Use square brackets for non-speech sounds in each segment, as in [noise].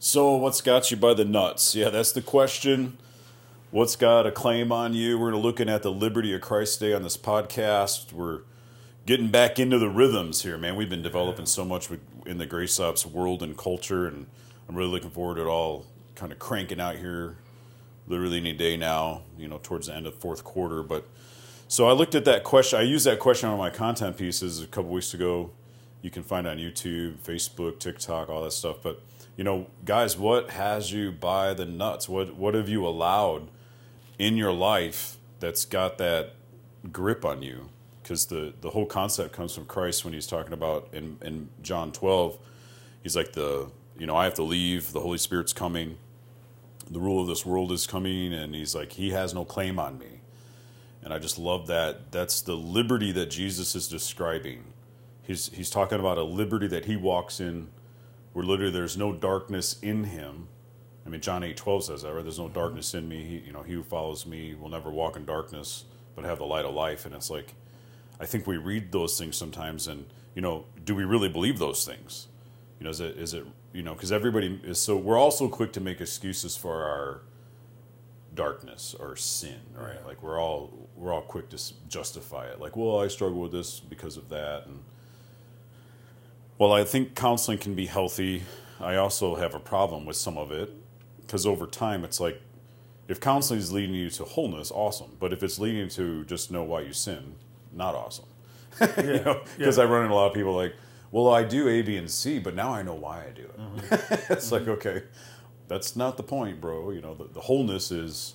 So, what's got you by the nuts? Yeah, that's the question. What's got a claim on you? We're looking at the Liberty of Christ Day on this podcast. We're getting back into the rhythms here, man. We've been developing so much in the Grace Ops world and culture, and I'm really looking forward to it all kind of cranking out here literally any day now, you know, towards the end of the fourth quarter. But so I looked at that question. I used that question on my content pieces a couple weeks ago. You can find on YouTube, Facebook, TikTok, all that stuff. But you know, guys, what has you by the nuts? What what have you allowed in your life that's got that grip on you? Because the the whole concept comes from Christ when he's talking about in in John twelve. He's like the you know I have to leave. The Holy Spirit's coming. The rule of this world is coming, and he's like he has no claim on me. And I just love that. That's the liberty that Jesus is describing. He's he's talking about a liberty that he walks in where literally there's no darkness in him. I mean, John eight twelve says that, right? There's no darkness in me. He, you know, he who follows me will never walk in darkness, but have the light of life. And it's like, I think we read those things sometimes, and you know, do we really believe those things? You know, is it is it you know because everybody is so we're also quick to make excuses for our darkness or sin, right? Like we're all we're all quick to justify it. Like, well, I struggle with this because of that, and well, I think counseling can be healthy. I also have a problem with some of it because over time, it's like if counseling is leading you to wholeness, awesome. But if it's leading you to just know why you sin, not awesome. [laughs] Yeah. you know, because Yeah. I run into a lot of people like, well, I do A, B, and C, but now I know why I do it. Mm-hmm. [laughs] it's like, okay, that's not the point, bro. You know, the, the wholeness is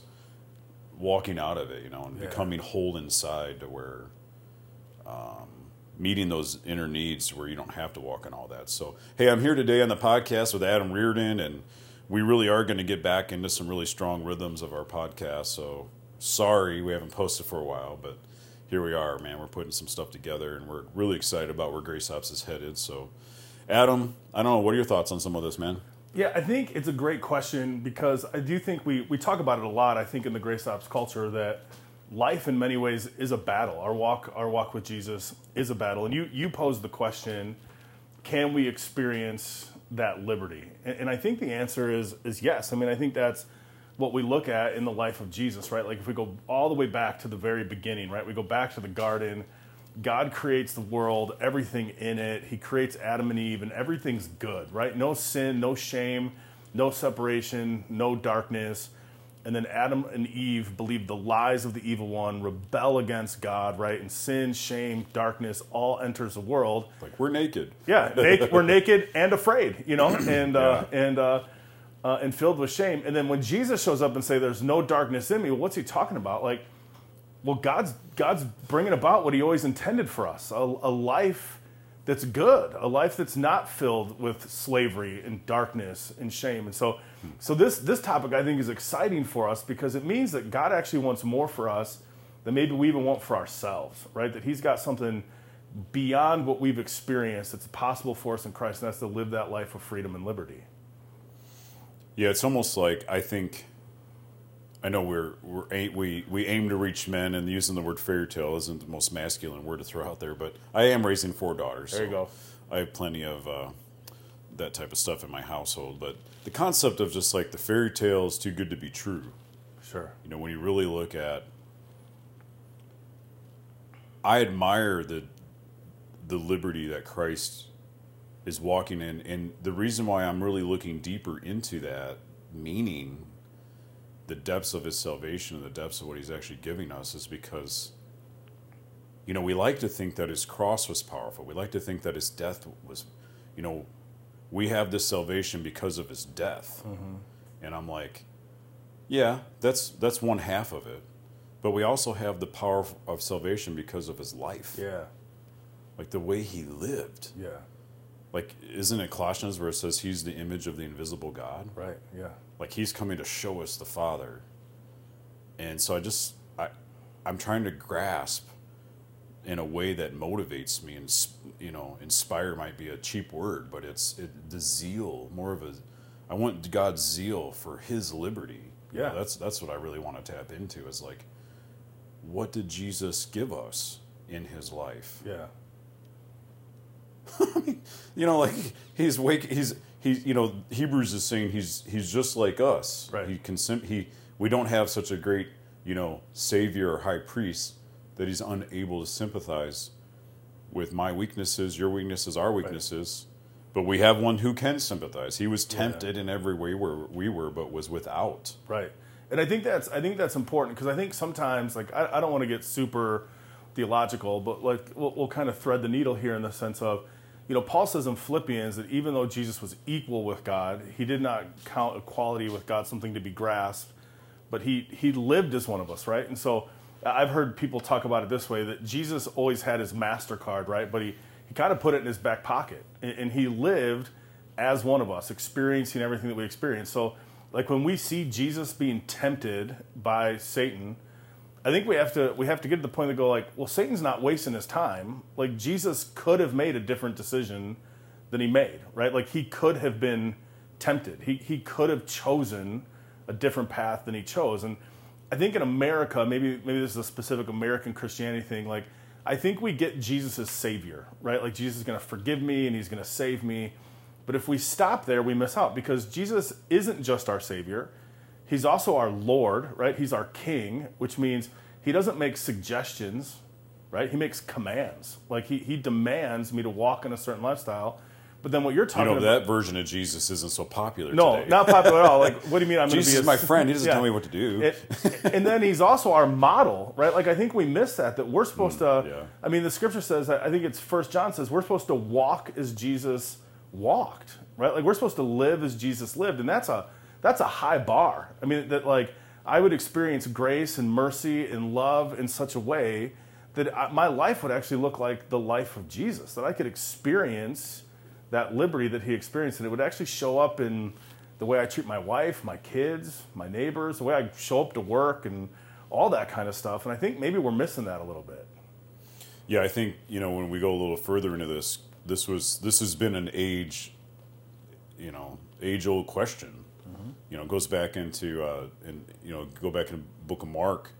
walking out of it, you know, and Yeah. becoming whole inside to where um, meeting those inner needs where you don't have to walk in all that. So, hey, I'm here today on the podcast with Adam Reardon, and we really are going to get back into some really strong rhythms of our podcast. So, sorry we haven't posted for a while, but here we are, man. We're putting some stuff together, and we're really excited about where Grace Ops is headed. So, Adam, I don't know. What are your thoughts on some of this, man? Yeah, I think it's a great question because I do think we, we talk about it a lot. I think in the Grace Ops culture that life in many ways is a battle. Our walk our walk with Jesus is a battle. And you you posed the question, can we experience that liberty? And, and I think the answer is is yes. I mean, I think that's what we look at in the life of Jesus, right? Like if we go all the way back to the very beginning, right? We go back to the garden. God creates the world, everything in it. He creates Adam and Eve, and everything's good, right? No sin, no shame, no separation, no darkness. And then Adam and Eve believe the lies of the evil one, rebel against God, right? And sin, shame, darkness all enters the world. Like, we're naked. Yeah, [laughs] naked, we're naked and afraid, you know, and uh, and uh, uh, and filled with shame. And then when Jesus shows up and say, "There's no darkness in me," well, what's he talking about? Like, well, God's God's bringing about what He always intended for us: a, a life that's good, a life that's not filled with slavery and darkness and shame. And so, so this this topic I think is exciting for us because it means that God actually wants more for us than maybe we even want for ourselves, right? That He's got something beyond what we've experienced that's possible for us in Christ, and that's to live that life of freedom and liberty. Yeah, it's almost like I think. I know we're, we're a- we we aim to reach men, and using the word fairy tale isn't the most masculine word to throw out there. But I am raising four daughters. There you so go. I have plenty of uh, that type of stuff in my household. But the concept of just like the fairy tale is too good to be true. Sure. You know, when you really look at, I admire the the liberty that Christ is walking in, and the reason why I'm really looking deeper into that meaning, the depths of His salvation and the depths of what He's actually giving us, is because. You know, we like to think that his cross was powerful. We like to think that his death was, you know, we have this salvation because of his death. Mm-hmm. And I'm like, yeah, that's that's one half of it. But we also have the power of salvation because of his life. Yeah. Like the way he lived. Yeah. Like isn't it Colossians where it says he's the image of the invisible God? Right. Yeah. Like he's coming to show us the Father. And so I just I I'm trying to grasp in a way that motivates me and you know inspire might be a cheap word but it's it, the zeal more of a i want god's zeal for his liberty You know, Yeah. that's that's what i really want to tap into is like what did jesus give us in his life Yeah. [laughs] you know like he's wake he's he's you know Hebrews is saying he's he's just like us. Right. He can sim- he we don't have such a great you know savior or high priest that he's unable to sympathize with my weaknesses, your weaknesses, our weaknesses. But we have one who can sympathize. He was tempted in every way where we were, but was without. Right. And I think that's I think that's important because I think sometimes like I, I don't want to get super theological, but like we'll, we'll kind of thread the needle here in the sense of, you know, Paul says in Philippians that even though Jesus was equal with God, he did not count equality with God something to be grasped, but he he lived as one of us, right? And so I've heard people talk about it this way that Jesus always had his Mastercard, right? But he he kind of put it in his back pocket, and, and he lived as one of us, experiencing everything that we experience. So, like when we see Jesus being tempted by Satan, I think we have to we have to get to the point to go like, well, Satan's not wasting his time. Like Jesus could have made a different decision than he made, right? Like he could have been tempted. He he could have chosen a different path than he chose. And I think in America, maybe maybe this is a specific American Christianity thing, like I think we get Jesus as savior, right? Like Jesus is going to forgive me and he's going to save me. But if we stop there, we miss out because Jesus isn't just our savior. He's also our Lord, right? He's our king, which means he doesn't make suggestions, right? He makes commands. Like he, he demands me to walk in a certain lifestyle. But then what you're You talking know about that version of Jesus isn't so popular no, today. not popular at all. Like, [laughs] what do you mean? I'm Jesus is my friend. He doesn't Yeah. tell me what to do. It, and then he's also our model, right? Like I think we miss that that we're supposed to. Mm, yeah. I mean, the scripture says I think it's First John says we're supposed to walk as Jesus walked, right? Like we're supposed to live as Jesus lived, and that's a that's a high bar. I mean, that like I would experience grace and mercy and love in such a way that I, my life would actually look like the life of Jesus. That I could experience that liberty that he experienced, and it would actually show up in the way I treat my wife, my kids, my neighbors, the way I show up to work, and all that kind of stuff. And I think maybe we're missing that a little bit. Yeah, I think you know when we go a little further into this, this was this has been an age, you know, age old question. You know, goes back into uh, and you know go back in the Book of Mark.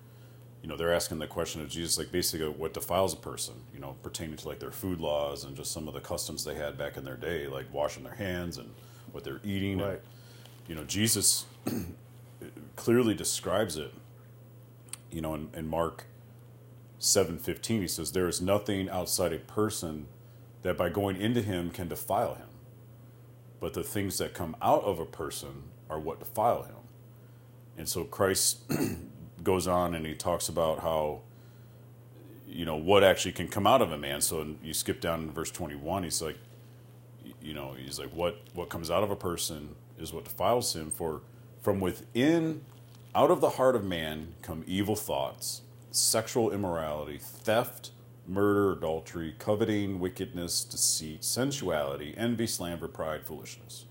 You know, they're asking the question of Jesus, like basically what defiles a person. You know, pertaining to like their food laws and just some of the customs they had back in their day, like washing their hands and what they're eating. and, Right. you know, Jesus [clears throat] clearly describes it. You know, in, in Mark 7:15 he says there is nothing outside a person that by going into him can defile him but the things that come out of a person are what defile him. And so Christ [clears throat] goes on and he talks about how you know what actually can come out of a man. So you skip down to verse 21 he's like you know he's like what what comes out of a person is what defiles him. For from within out of the heart of man come evil thoughts sexual immorality theft murder adultery coveting wickedness deceit sensuality envy slander pride foolishness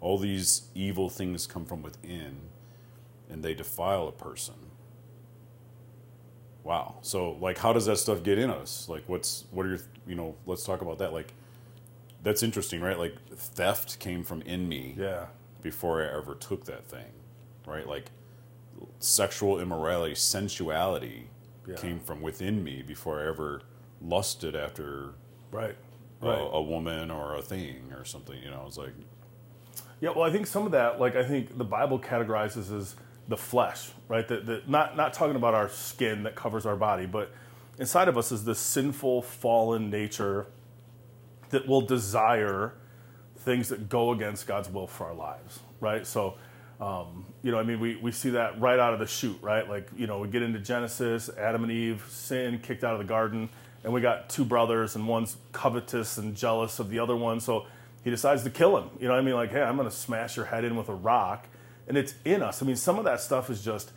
all these evil things come from within and they defile a person wow so like how does that stuff get in us like what's what are your you know let's talk about that like that's interesting right like theft came from in me Yeah. before I ever took that thing, right? Like sexual immorality, sensuality Yeah. came from within me before I ever lusted after Right. a, Right. a woman or a thing or something. You know, it's like Yeah, well, I think some of that, like I think the Bible categorizes as the flesh, right? That that not not talking about our skin that covers our body, but inside of us is this sinful, fallen nature that will desire things that go against God's will for our lives, right? So, um, you know, I mean, we, we see that right out of the chute, right? Like, you know, we get into Genesis, Adam and Eve sin, kicked out of the garden, and we got two brothers, and one's covetous and jealous of the other one. So he decides to kill him. You know what I mean? Like, hey, I'm going to smash your head in with a rock. And it's in us. I mean, some of that stuff is just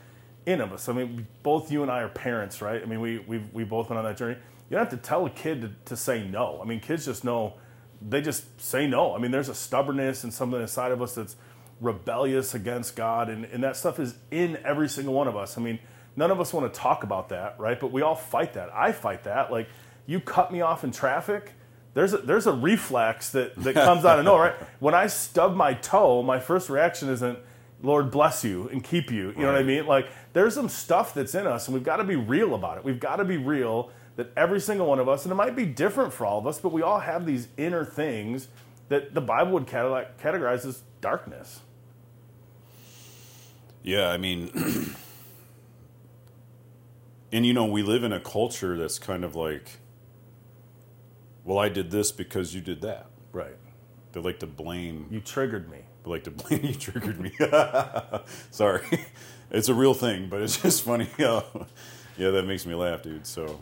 in of us. I mean, both you and I are parents, right? I mean, we, we, we both went on that journey. You don't have to tell a kid to, to say no. I mean, kids just know, they just say no. I mean, there's a stubbornness and something inside of us that's rebellious against God, and, and that stuff is in every single one of us. I mean, none of us want to talk about that, right? But we all fight that. I fight that. Like, you cut me off in traffic, there's a, there's a reflex that, that [laughs] comes out of nowhere, right? When I stub my toe, my first reaction isn't, Lord bless you and keep you. You know what I mean? Like, there's some stuff that's in us, and we've got to be real about it. We've got to be real that every single one of us, and it might be different for all of us, but we all have these inner things that the Bible would categorize as darkness. Yeah, I mean, [clears throat] and you know, we live in a culture that's kind of like, well, I did this because you did that. Right. They like to blame. You triggered me. They like to blame [laughs] you. Triggered me. [laughs] Sorry, it's a real thing, but it's just funny. Uh, yeah, that makes me laugh, dude. So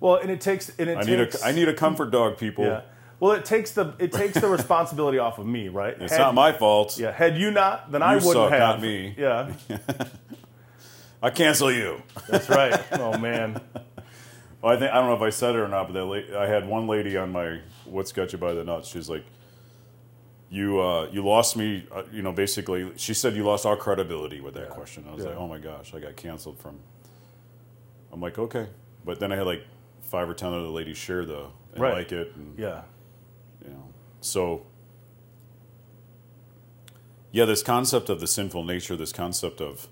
Well, and it takes and it I need a I need a comfort dog, people. yeah. Well, it takes the it takes the responsibility off of me, right? It's Had- not my fault. Yeah, had you not, then I wouldn't suck, have. not me. Yeah, [laughs] I cancel you. that's right. oh man, Well, I think I don't know if I said it or not, but la- I had one lady on my "What's Got You by the Nuts." She's like, "You, uh, you lost me." Uh, you know, basically, she said you lost all credibility with that question. I was Yeah. like, "Oh my gosh, I got canceled from." I'm like, okay, but then I had like five or ten other ladies share the and Right. like it, and yeah, you know, so yeah, this concept of the sinful nature, this concept of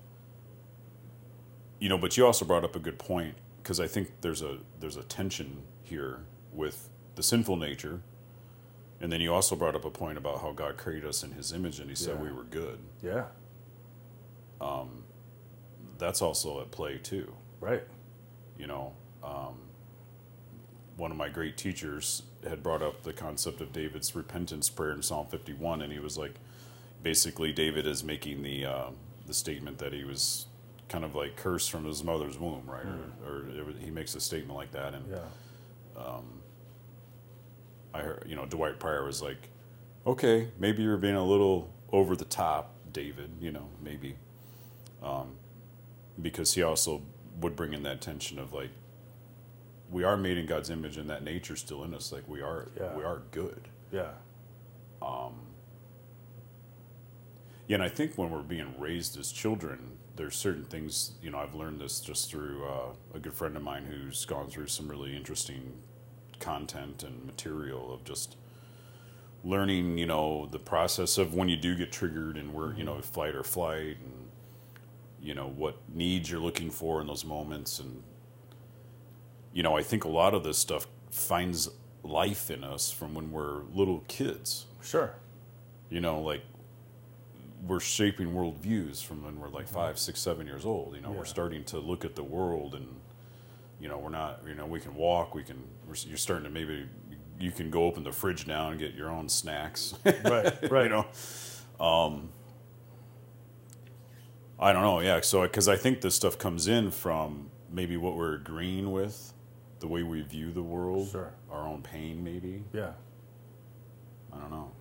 you know, but you also brought up a good point because I think there's a there's a tension here with the sinful nature, and then you also brought up a point about how God created us in His image and He said Yeah. we were good. yeah, That's also at play too. right. You know, um, one of my great teachers had brought up the concept of David's repentance prayer in Psalm 51, and he was like, basically, David is making the uh, the statement that he was kind of like cursed from his mother's womb, right? Or, hmm. or it he makes a statement like that, and Yeah, um, I heard, you know, Dwight Pryor was like, okay, maybe you're being a little over the top, David, you know, maybe. Um, because he also would bring in that tension of like, we are made in God's image and that nature's still in us. Like we are, Yeah. we are good. yeah, um, Yeah, and I think when we're being raised as children, there's certain things, you know, I've learned this just through uh, a good friend of mine who's gone through some really interesting content and material of just learning, you know, the process of when you do get triggered and where, you know, flight or flight and, you know, what needs you're looking for in those moments. And, you know, I think a lot of this stuff finds life in us from when we're little kids sure. you know, like we're shaping worldviews from when we're like five, six, seven years old. You know, Yeah. we're starting to look at the world, and you know, we're not. You know, we can walk. We can. We're, you're starting to maybe you can go open the fridge now and get your own snacks. [laughs] Right, right. you know, um, I don't know. Yeah, so because I think this stuff comes in from maybe what we're agreeing with, the way we view the world, Sure. our own pain, maybe. Yeah, I don't know.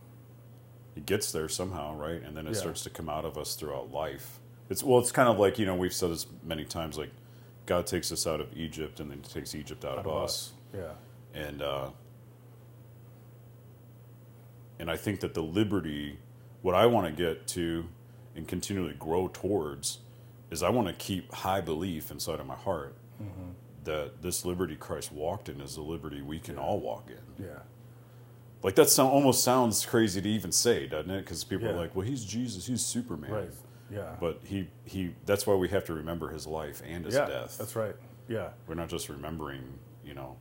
It gets there somehow, right? And then it Yeah. starts to come out of us throughout life. It's well, it's kind of like you know we've said this many times. Like God takes us out of Egypt, and then He takes Egypt out, of, us. Yeah, And uh, and I think that the liberty, what I want to get to, and continually grow towards, is I want to keep high belief inside of my heart Mm-hmm. that this liberty Christ walked in is the liberty we can all walk in. yeah, Like that sound almost sounds crazy to even say, doesn't it? Because people are like, "Well, he's Jesus, he's Superman." right. Yeah, But he he that's why we have to remember his life and his yeah, death. that's right. Yeah, We're not just remembering, you know.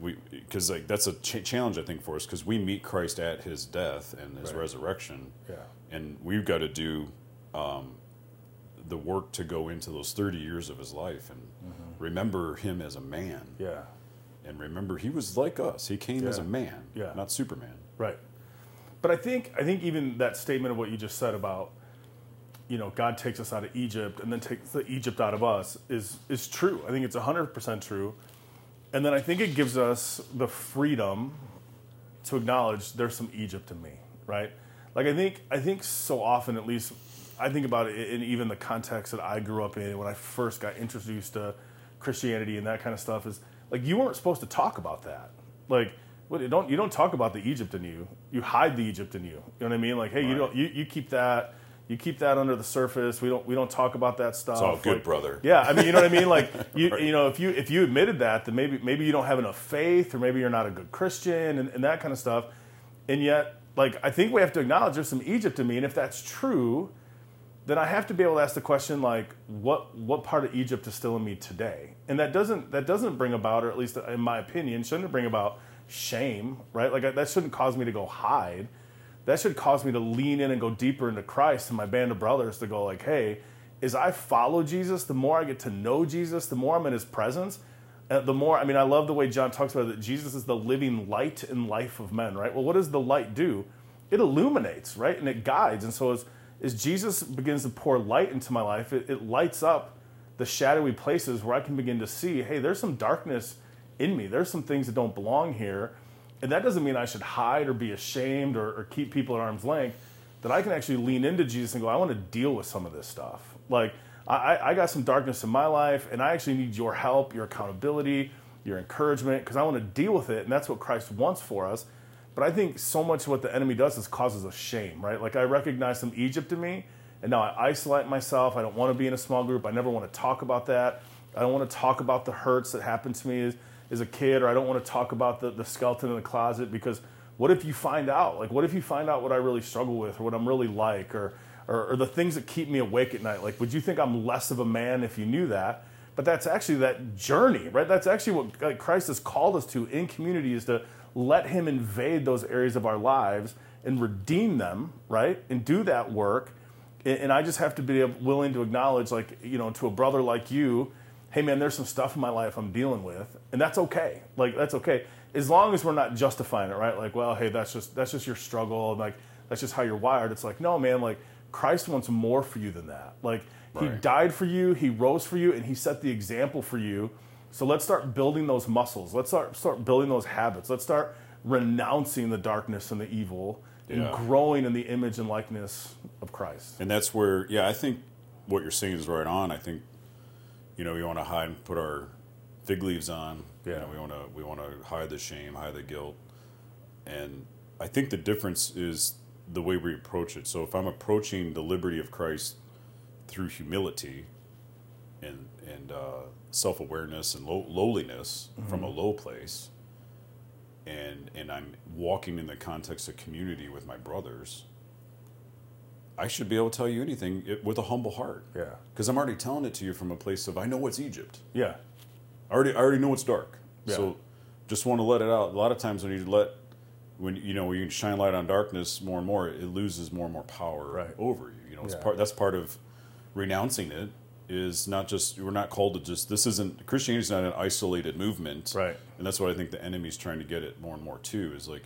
We because like that's a ch- challenge I think for us because we meet Christ at his death and his Right. resurrection, yeah, and we've got to do um, the work to go into those thirty years of his life and Mm-hmm. remember him as a man yeah. And remember he was like us. He came as a man, Yeah. not Superman. Right. But I think I think even that statement of what you just said about you know God takes us out of Egypt and then takes the Egypt out of us is is true. I think it's 100% true. And then I think it gives us the freedom to acknowledge there's some Egypt in me, right? Like I think I think so often at least I think about it in even the context that I grew up in when I first got introduced to Christianity and that kind of stuff is like you weren't supposed to talk about that. Like what, you don't you don't talk about the Egypt in you. You hide the Egypt in you. You know what I mean? Like hey, you Right. don't you, you keep that you keep that under the surface. We don't we don't talk about that stuff. It's all good, Like, brother. yeah, I mean, you know what I mean. Like [laughs] you, Right. you know, if you if you admitted that, then maybe maybe you don't have enough faith, or maybe you're not a good Christian, and, and that kind of stuff. And yet, like I think we have to acknowledge there's some Egypt in me, and if that's true, then I have to be able to ask the question like, what what part of Egypt is still in me today? And that doesn't that doesn't bring about, or at least in my opinion, shouldn't bring about shame, right? Like that shouldn't cause me to go hide. That should cause me to lean in and go deeper into Christ and my band of brothers to go like, hey, as I follow Jesus, the more I get to know Jesus, the more I'm in His presence. Uh, the more, I mean, I love the way John talks about it, that Jesus is the living light and life of men, right? Well, what does the light do? It illuminates, right? And it guides. And so as, as Jesus begins to pour light into my life, it, it lights up the shadowy places where I can begin to see, hey, there's some darkness in me. There's some things that don't belong here. And that doesn't mean I should hide or be ashamed or, or keep people at arm's length. That I can actually lean into Jesus and go, I want to deal with some of this stuff. Like, I, I got some darkness in my life, and I actually need your help, your accountability, your encouragement, because I want to deal with it. And that's what Christ wants for us. But I think so much of what the enemy does is causes a shame, right? Like, I recognize some Egypt in me, and now I isolate myself. I don't want to be in a small group. I never want to talk about that. I don't want to talk about the hurts that happened to me as, as a kid, or I don't want to talk about the, the skeleton in the closet because what if you find out? Like, what if you find out what I really struggle with, or what I'm really like, or, or, or the things that keep me awake at night? Like, would you think I'm less of a man if you knew that? But that's actually that journey, right? That's actually what Christ has called us to in community is to let Him invade those areas of our lives and redeem them, right? And do that work and I just have to be willing to acknowledge, like, you know, to a brother like you, hey man, there's some stuff in my life I'm dealing with, and that's okay. Like, that's okay. As long as we're not justifying it, right? Like, well, hey, that's just that's just your struggle, and like that's just how you're wired. It's like, no, man, like Christ wants more for you than that. Like, He died for you, He rose for you, and He set the example for you. So let's start building those muscles. Let's start start building those habits. Let's start renouncing the darkness and the evil and Yeah. growing in the image and likeness of Christ. And that's where, yeah, I think what you're saying is right on. I think, you know, we want to hide and put our fig leaves on. You Yeah. know, we want to we want to hide the shame, hide the guilt, and I think the difference is the way we approach it. So if I'm approaching the liberty of Christ through humility and and uh, self awareness and low, lowliness from a low place, and and I'm walking in the context of community with my brothers, I should be able to tell you anything with a humble heart. Yeah. Because I'm already telling it to you from a place of I know what's Egypt. Yeah. I already I already know it's dark. Yeah. So just want to let it out. A lot of times when you let when you know when you shine light on darkness more and more, it loses more and more power Right. over you. You know, it's Yeah. part that's part of renouncing it is not just we're not called to just this isn't Christianity is not an isolated movement. Right. And that's what I think the enemy's trying to get at more and more too is like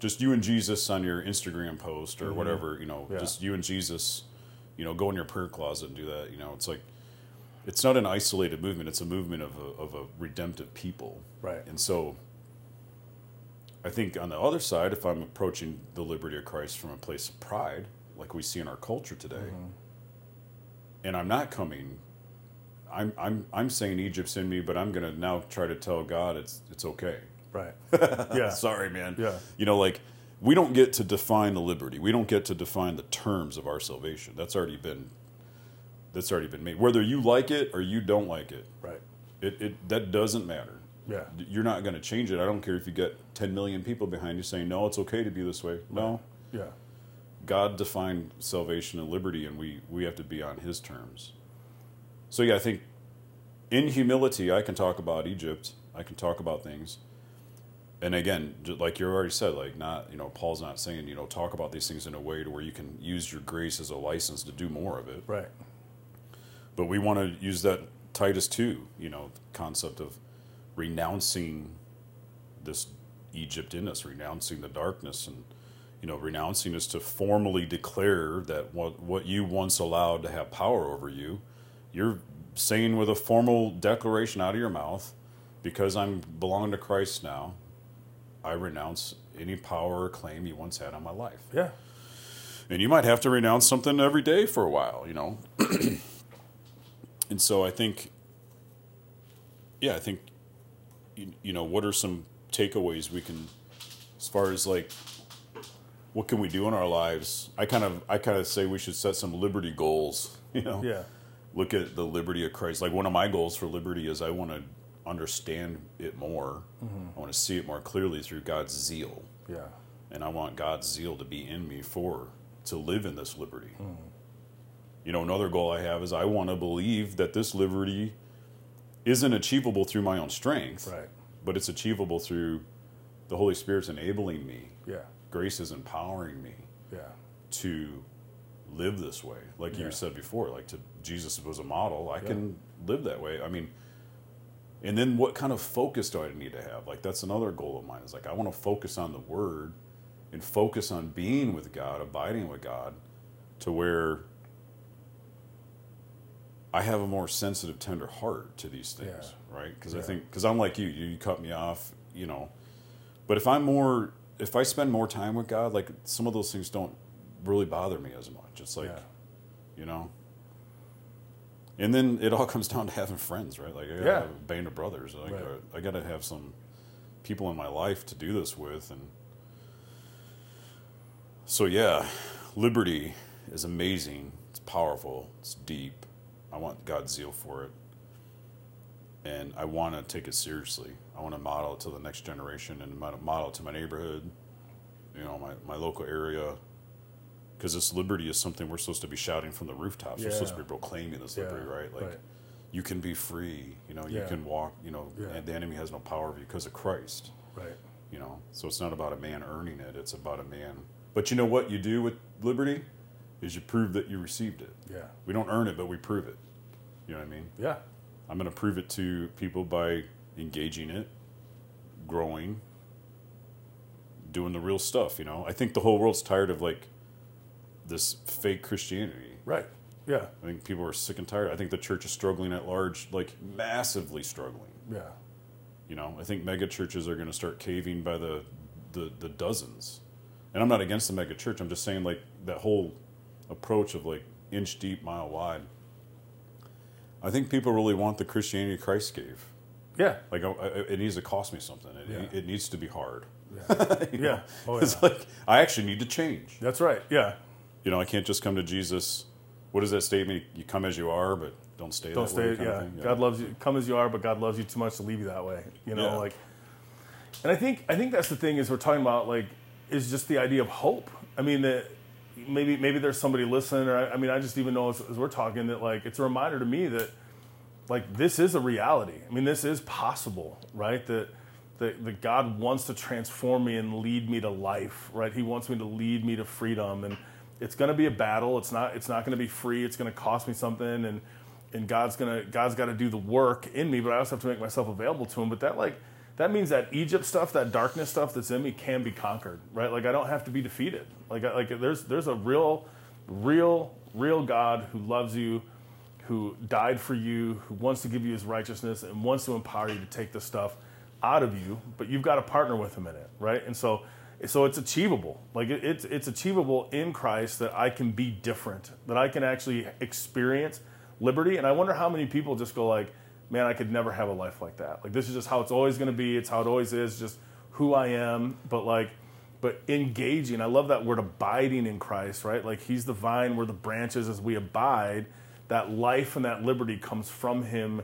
just you and Jesus on your Instagram post or whatever, you know, Mm-hmm. Yeah. just you and Jesus, you know, go in your prayer closet and do that. You know, it's like it's not an isolated movement. It's a movement of a, of a redemptive people. Right. And so I think on the other side, if I'm approaching the liberty of Christ from a place of pride, like we see in our culture today, Mm-hmm. And I'm not coming, I'm, I'm, I'm saying Egypt's in me, but I'm going to now try to tell God it's, it's okay. Right. [laughs] Yeah. Sorry, man. Yeah. You know, like we don't get to define the liberty. We don't get to define the terms of our salvation. That's already been that's already been made. Whether you like it or you don't like it, Right. it, it that doesn't matter. Yeah. You're not going to change it. I don't care if you get 10 million people behind you saying, "No, it's okay to be this way." No. Yeah. God defined salvation and liberty and we we have to be on his terms. So yeah, I think in humility I can talk about Egypt. I can talk about things. And again, like you already said, like not, you know, Paul's not saying, you know, talk about these things in a way to where you can use your grace as a license to do more of it. Right. But we want to use that Titus 2, you know, concept of renouncing this Egypt in us, renouncing the darkness and you know, renouncing is to formally declare that what what you once allowed to have power over you, you're saying with a formal declaration out of your mouth, because I'm belonging to Christ now, I renounce any power or claim you once had on my life. Yeah. And you might have to renounce something every day for a while, you know. and so I think, yeah, I think, you, you know, what are some takeaways we can, as far as like, what can we do in our lives? I kind of, I kind of say we should set some liberty goals, [laughs] you know. Yeah. Look at the liberty of Christ. Like one of my goals for liberty is I want to understand it more. Mm-hmm. I want to see it more clearly through God's zeal Yeah. and I want God's zeal to be in me for to live in this liberty. Mm-hmm. You know, another goal I have is I want to believe that this liberty isn't achievable through my own strength, Right. but it's achievable through the Holy Spirit's enabling me. Yeah. Grace is empowering me Yeah. to live this way. Like Yeah. you said before, like to Jesus was a model. I can live that way. I mean, and then what kind of focus do I need to have? Like that's another goal of mine. Is like I want to focus on the Word and focus on being with God, abiding with God, to where I have a more sensitive, tender heart to these things, right? Because I think because I'm like you, you cut me off, you know. But if I'm more, if I spend more time with God, like some of those things don't really bother me as much. It's like, Yeah. you know. And then it all [laughs] comes down to having friends, right? Like I gotta Yeah. have a band of brothers. Like Right. Uh, I, I got to have some people in my life to do this with, and so yeah, liberty is amazing. It's powerful. It's deep. I want God's zeal for it, and I want to take it seriously. I want to model it to the next generation and model it to my neighborhood, you know, my, my local area. Because this liberty is something we're supposed to be shouting from the rooftops. We're supposed to be proclaiming this Yeah, liberty, right? Like, right. you can be free. You know, you Yeah. can walk. You know, Yeah. and the enemy has no power over you because of Christ Right. you know so it's not about a man earning it it's about a man but you know what you do with liberty is you prove that you received it Yeah. we don't earn it but we prove it you know what i mean Yeah. I'm going to prove it to people by engaging it growing doing the real stuff you know i think the whole world's tired of like this fake christianity Right. Yeah. i think people are sick and tired i think the church is struggling at large like massively struggling Yeah. you know, I think mega churches are going to start caving by the, the the dozens. And I'm not against the mega church. I'm just saying like that whole approach of like inch deep, mile wide. I think people really want the Christianity Christ gave. Yeah. Like oh, I, I, it needs to cost me something. It, Yeah. it needs to be hard. Yeah. [laughs] Yeah. Oh, It's like I actually need to change. That's right. Yeah. You know, I can't just come to Jesus. What is that statement? You come as you are, but don't stay. Don't that way stay. Yeah. thing? God loves you. Come as you are, but God loves you too much to leave you that way. You know, Yeah. like. And I think I think that's the thing is we're talking about like is just the idea of hope. I mean that maybe maybe there's somebody listening, or I, I mean I just even know as, as we're talking that like it's a reminder to me that like this is a reality. I mean this is possible, right? That that, that God wants to transform me and lead me to life, right? He wants me to lead me to freedom, and it's going to be a battle. It's not it's not going to be free. It's going to cost me something, and and God's gonna God's got to do the work in me, but I also have to make myself available to Him. But that like that means that Egypt stuff, that darkness stuff that's in me, can be conquered, right? Like I don't have to be defeated. Like like there's there's a real, real, real God who loves you, who died for you, who wants to give you His righteousness, and wants to empower you to take this stuff out of you. But you've got to partner with Him in it, right? And so. So it's achievable. Like it, it's it's achievable in Christ that I can be different, that I can actually experience liberty. And I wonder how many people just go like, man, I could never have a life like that. Like this is just how it's always going to be. It's how it always is. Just who I am. But like, but engaging. I love that word abiding in Christ. Right? Like He's the vine, we're the branches. As we abide, that life and that liberty comes from Him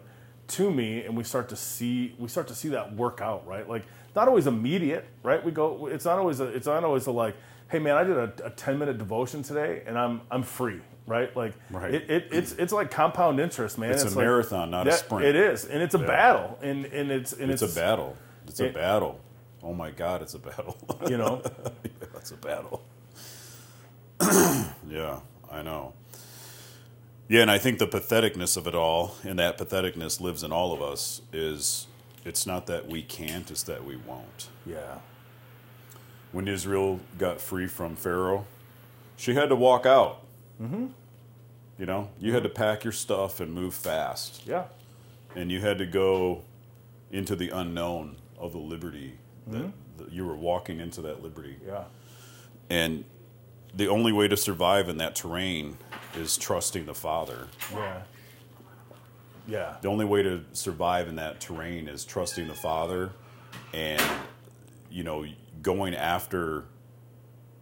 to me, and we start to see we start to see that work out. Right? Like not always immediate. Right? We go. It's not always. A, it's not always a like. Hey man, I did a, a ten minute devotion today, and I'm I'm free. Right? Like Right. It, it, it's it's like compound interest, man. It's a like- marathon, not a sprint. It is, and it's a Yeah. battle, and and it's and It's, it's, a battle. It's a it- battle. Oh my God, it's a battle. [laughs] You know, That's a battle. [clears throat] yeah, I know. Yeah, and I think the patheticness of it all, and that patheticness lives in all of us, is it's not that we can't, it's that we won't. yeah, When Israel got free from Pharaoh, she had to walk out. Mm-hmm. You know, you had to pack your stuff and move fast. yeah, and you had to go into the unknown of the liberty that, that you were walking into that liberty. Yeah, and the only way to survive in that terrain is trusting the father. Yeah, yeah, the only way to survive in that terrain is trusting the father and you know going after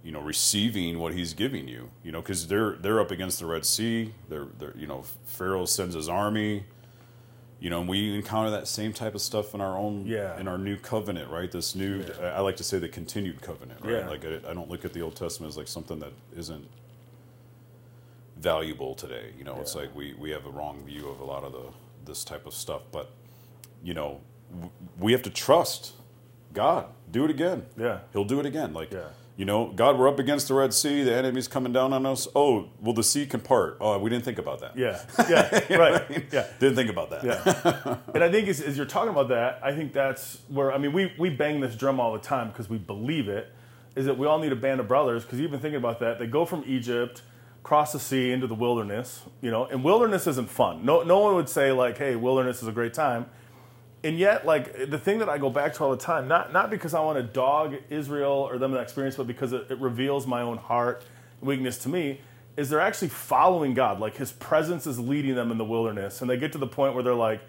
you know receiving what he's giving you you know because they're they're up against the red sea they're, they're you know pharaoh sends his army you know and we encounter that same type of stuff in our own Yeah. in our new covenant right this new Yeah. i like to say the continued covenant right Yeah. like I, I don't look at the old testament as like something that isn't valuable today you know it's like we we have a wrong view of a lot of the this type of stuff but you know w- we have to trust God, do it again. Yeah. He'll do it again. Like, Yeah. You know, God, we're up against the Red Sea. The enemy's coming down on us. Oh, well, the sea can part. Oh, we didn't think about that. Yeah, [laughs] yeah, right. Yeah, Didn't think about that. yeah. and I think as, as you're talking about that, I think that's where I mean we we bang this drum all the time because we believe it. Is that we all need a band of brothers? Because you've been thinking about that. They go from Egypt, cross the sea into the wilderness. You know, and wilderness isn't fun. No, no one would say like, "Hey, wilderness is a great time." And yet, like the thing that I go back to all the time, not not because I want to dog Israel or them that experience, but because it, it reveals my own heart weakness to me, is they're actually following God. Like His presence is leading them in the wilderness, and they get to the point where they're like,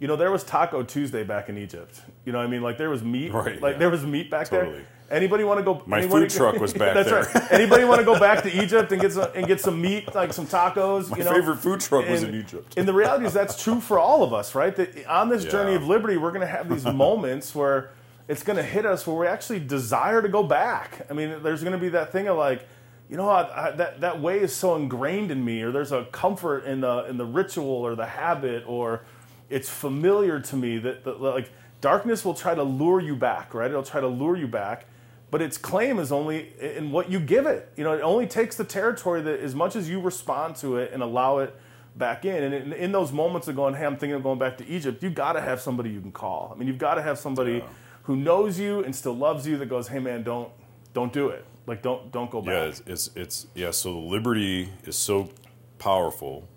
you know, there was Taco Tuesday back in Egypt. You know, what I mean, like there was meat, Right, like yeah. there was meat back Totally. there. Anybody want to go? My anybody- food truck was [laughs] back That's there. right. [laughs] Anybody want to go back to Egypt and get some and get some meat, like some tacos? My you know? favorite food truck was in Egypt. And the reality is that's true for all of us, right? That on this journey of liberty, we're going to have these [laughs] moments where it's going to hit us where we actually desire to go back. I mean, there's going to be that thing of like, you know, I, I, that that way is so ingrained in me, or there's a comfort in the in the ritual or the habit, or it's familiar to me that, that like darkness will try to lure you back, right? It'll try to lure you back. But its claim is only in what you give it. You know, it only takes the territory that as much as you respond to it and allow it back in. And in, in those moments of going, hey, I'm thinking of going back to Egypt, you've got to have somebody you can call. I mean, you've got to have somebody Yeah. who knows you and still loves you that goes, hey, man, don't don't do it. Like, don't don't go back. Yeah, it's, it's it's yeah. So the liberty is so powerful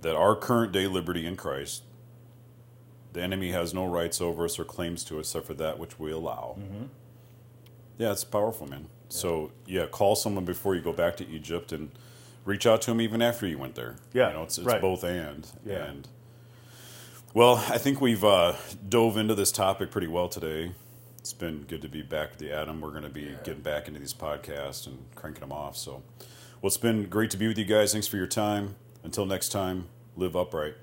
that our current day liberty in Christ, the enemy has no rights over us or claims to us except for that which we allow. Mm-hmm. Yeah, it's powerful, man. So yeah, call someone before you go back to Egypt and reach out to them even after you went there. Yeah, you know, it's, it's right. both and Yeah. and. Well, I think we've uh, dove into this topic pretty well today. It's been good to be back with the Adam. We're going to be getting back into these podcasts and cranking them off. So, well, it's been great to be with you guys. Thanks for your time. Until next time, live upright.